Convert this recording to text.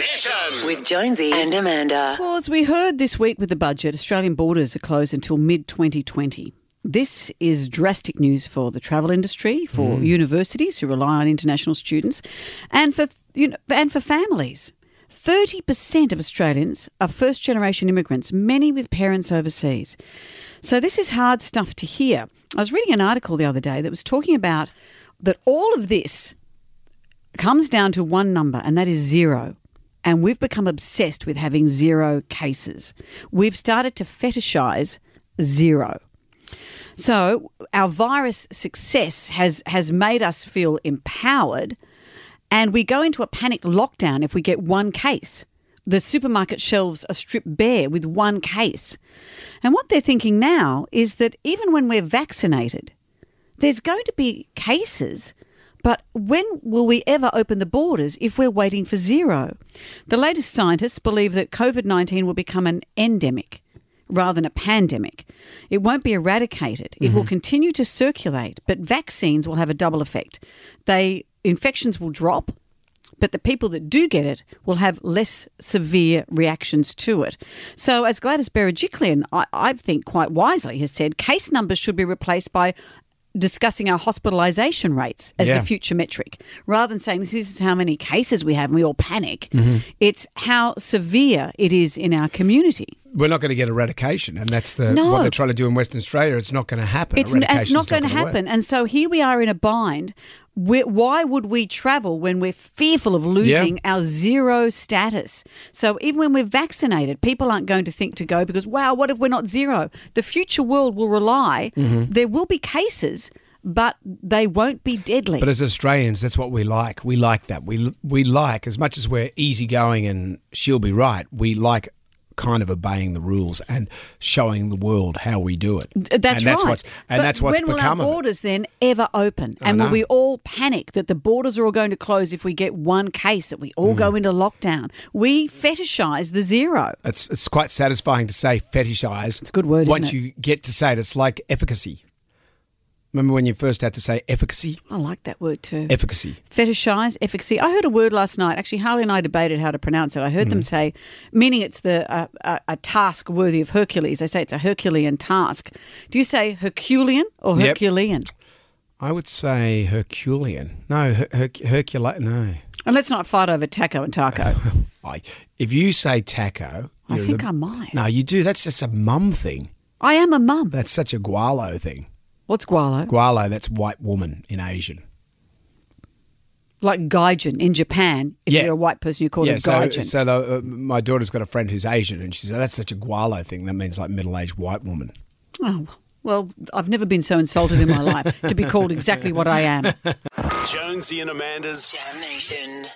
Mission. With Jonesy and Amanda. Well, as we heard this week with the budget, Australian borders are closed until mid 2020. This is drastic news for the travel industry, for mm. universities who rely on international students, and for you know, and for families. 30% of Australians are first generation immigrants, many with parents overseas. So this is hard stuff to hear. I was reading an article the other day that was talking about that all of this comes down to one number, and that is zero. And we've become obsessed with having zero cases. We've started to fetishize zero. So our virus success has has made us feel empowered, and we go into a panicked lockdown if we get one case. The supermarket shelves are stripped bare with one case. And what they're thinking now is that even when we're vaccinated, there's going to be cases, but when will we ever open the borders if we're waiting for zero? The latest scientists believe that COVID 19 will become an endemic rather than a pandemic. It won't be eradicated. It will mm-hmm. continue to circulate, but vaccines will have a double effect. They infections will drop, but the people that do get it will have less severe reactions to it. So, as Gladys Berejiklian, I, I think quite wisely, has said, case numbers should be replaced by discussing our hospitalisation rates as Yeah. the future metric rather than saying this is how many cases we have and we all panic Mm-hmm. it's how severe it is in our community We're not going to get eradication, and that's the No. what they're trying to do in Western Australia. It's not going to happen. It's, n- it's not going to happen. work. And so here we are in a bind. we why would we travel when we're fearful of losing our zero status? So even when we're vaccinated, people aren't going to think to go because, wow, what if we're not zero? The future world will rely, Mm-hmm. there will be cases, but they won't be deadly. But as Australians, that's what we like. We like that. We we like as much as we're easygoing and she'll be right. We like kind of obeying the rules and showing the world how we do it. That's and that's right. What's, and But that's what's when will our become borders then ever open? And will we all panic that the borders are all going to close if we get one case, that we all Mm. go into lockdown? We fetishize the zero. It's it's quite satisfying to say fetishize. It's a good word, Once isn't it? you get to say it, it's like efficacy. Remember when you first had to say efficacy? I like that word too. Efficacy. fetishize, efficacy. I heard a word last night. Actually, Harley and I debated how to pronounce it. I heard them say, meaning it's the uh, a, a task worthy of Hercules. They say it's a Herculean task. Do you say Herculean or Yep. Herculean? I would say Herculean. No, her, her, Hercula. No. And let's not fight over taco and taco. I, if you say taco, I think the- I might. No, you do. That's just a mum thing. I am a mum. That's such a gweilo thing. What's gweilo? Gweilo, that's white woman in Asian. Like gaijin in Japan. If Yeah. you're a white person, you call called yeah, a so, gaijin. so the, uh, my daughter's got a friend who's Asian, and she said that's such a gweilo thing. That means like middle-aged white woman. oh, well, I've never been so insulted in my life to be called exactly what I am. Jonesy and Amanda's Jam Nation.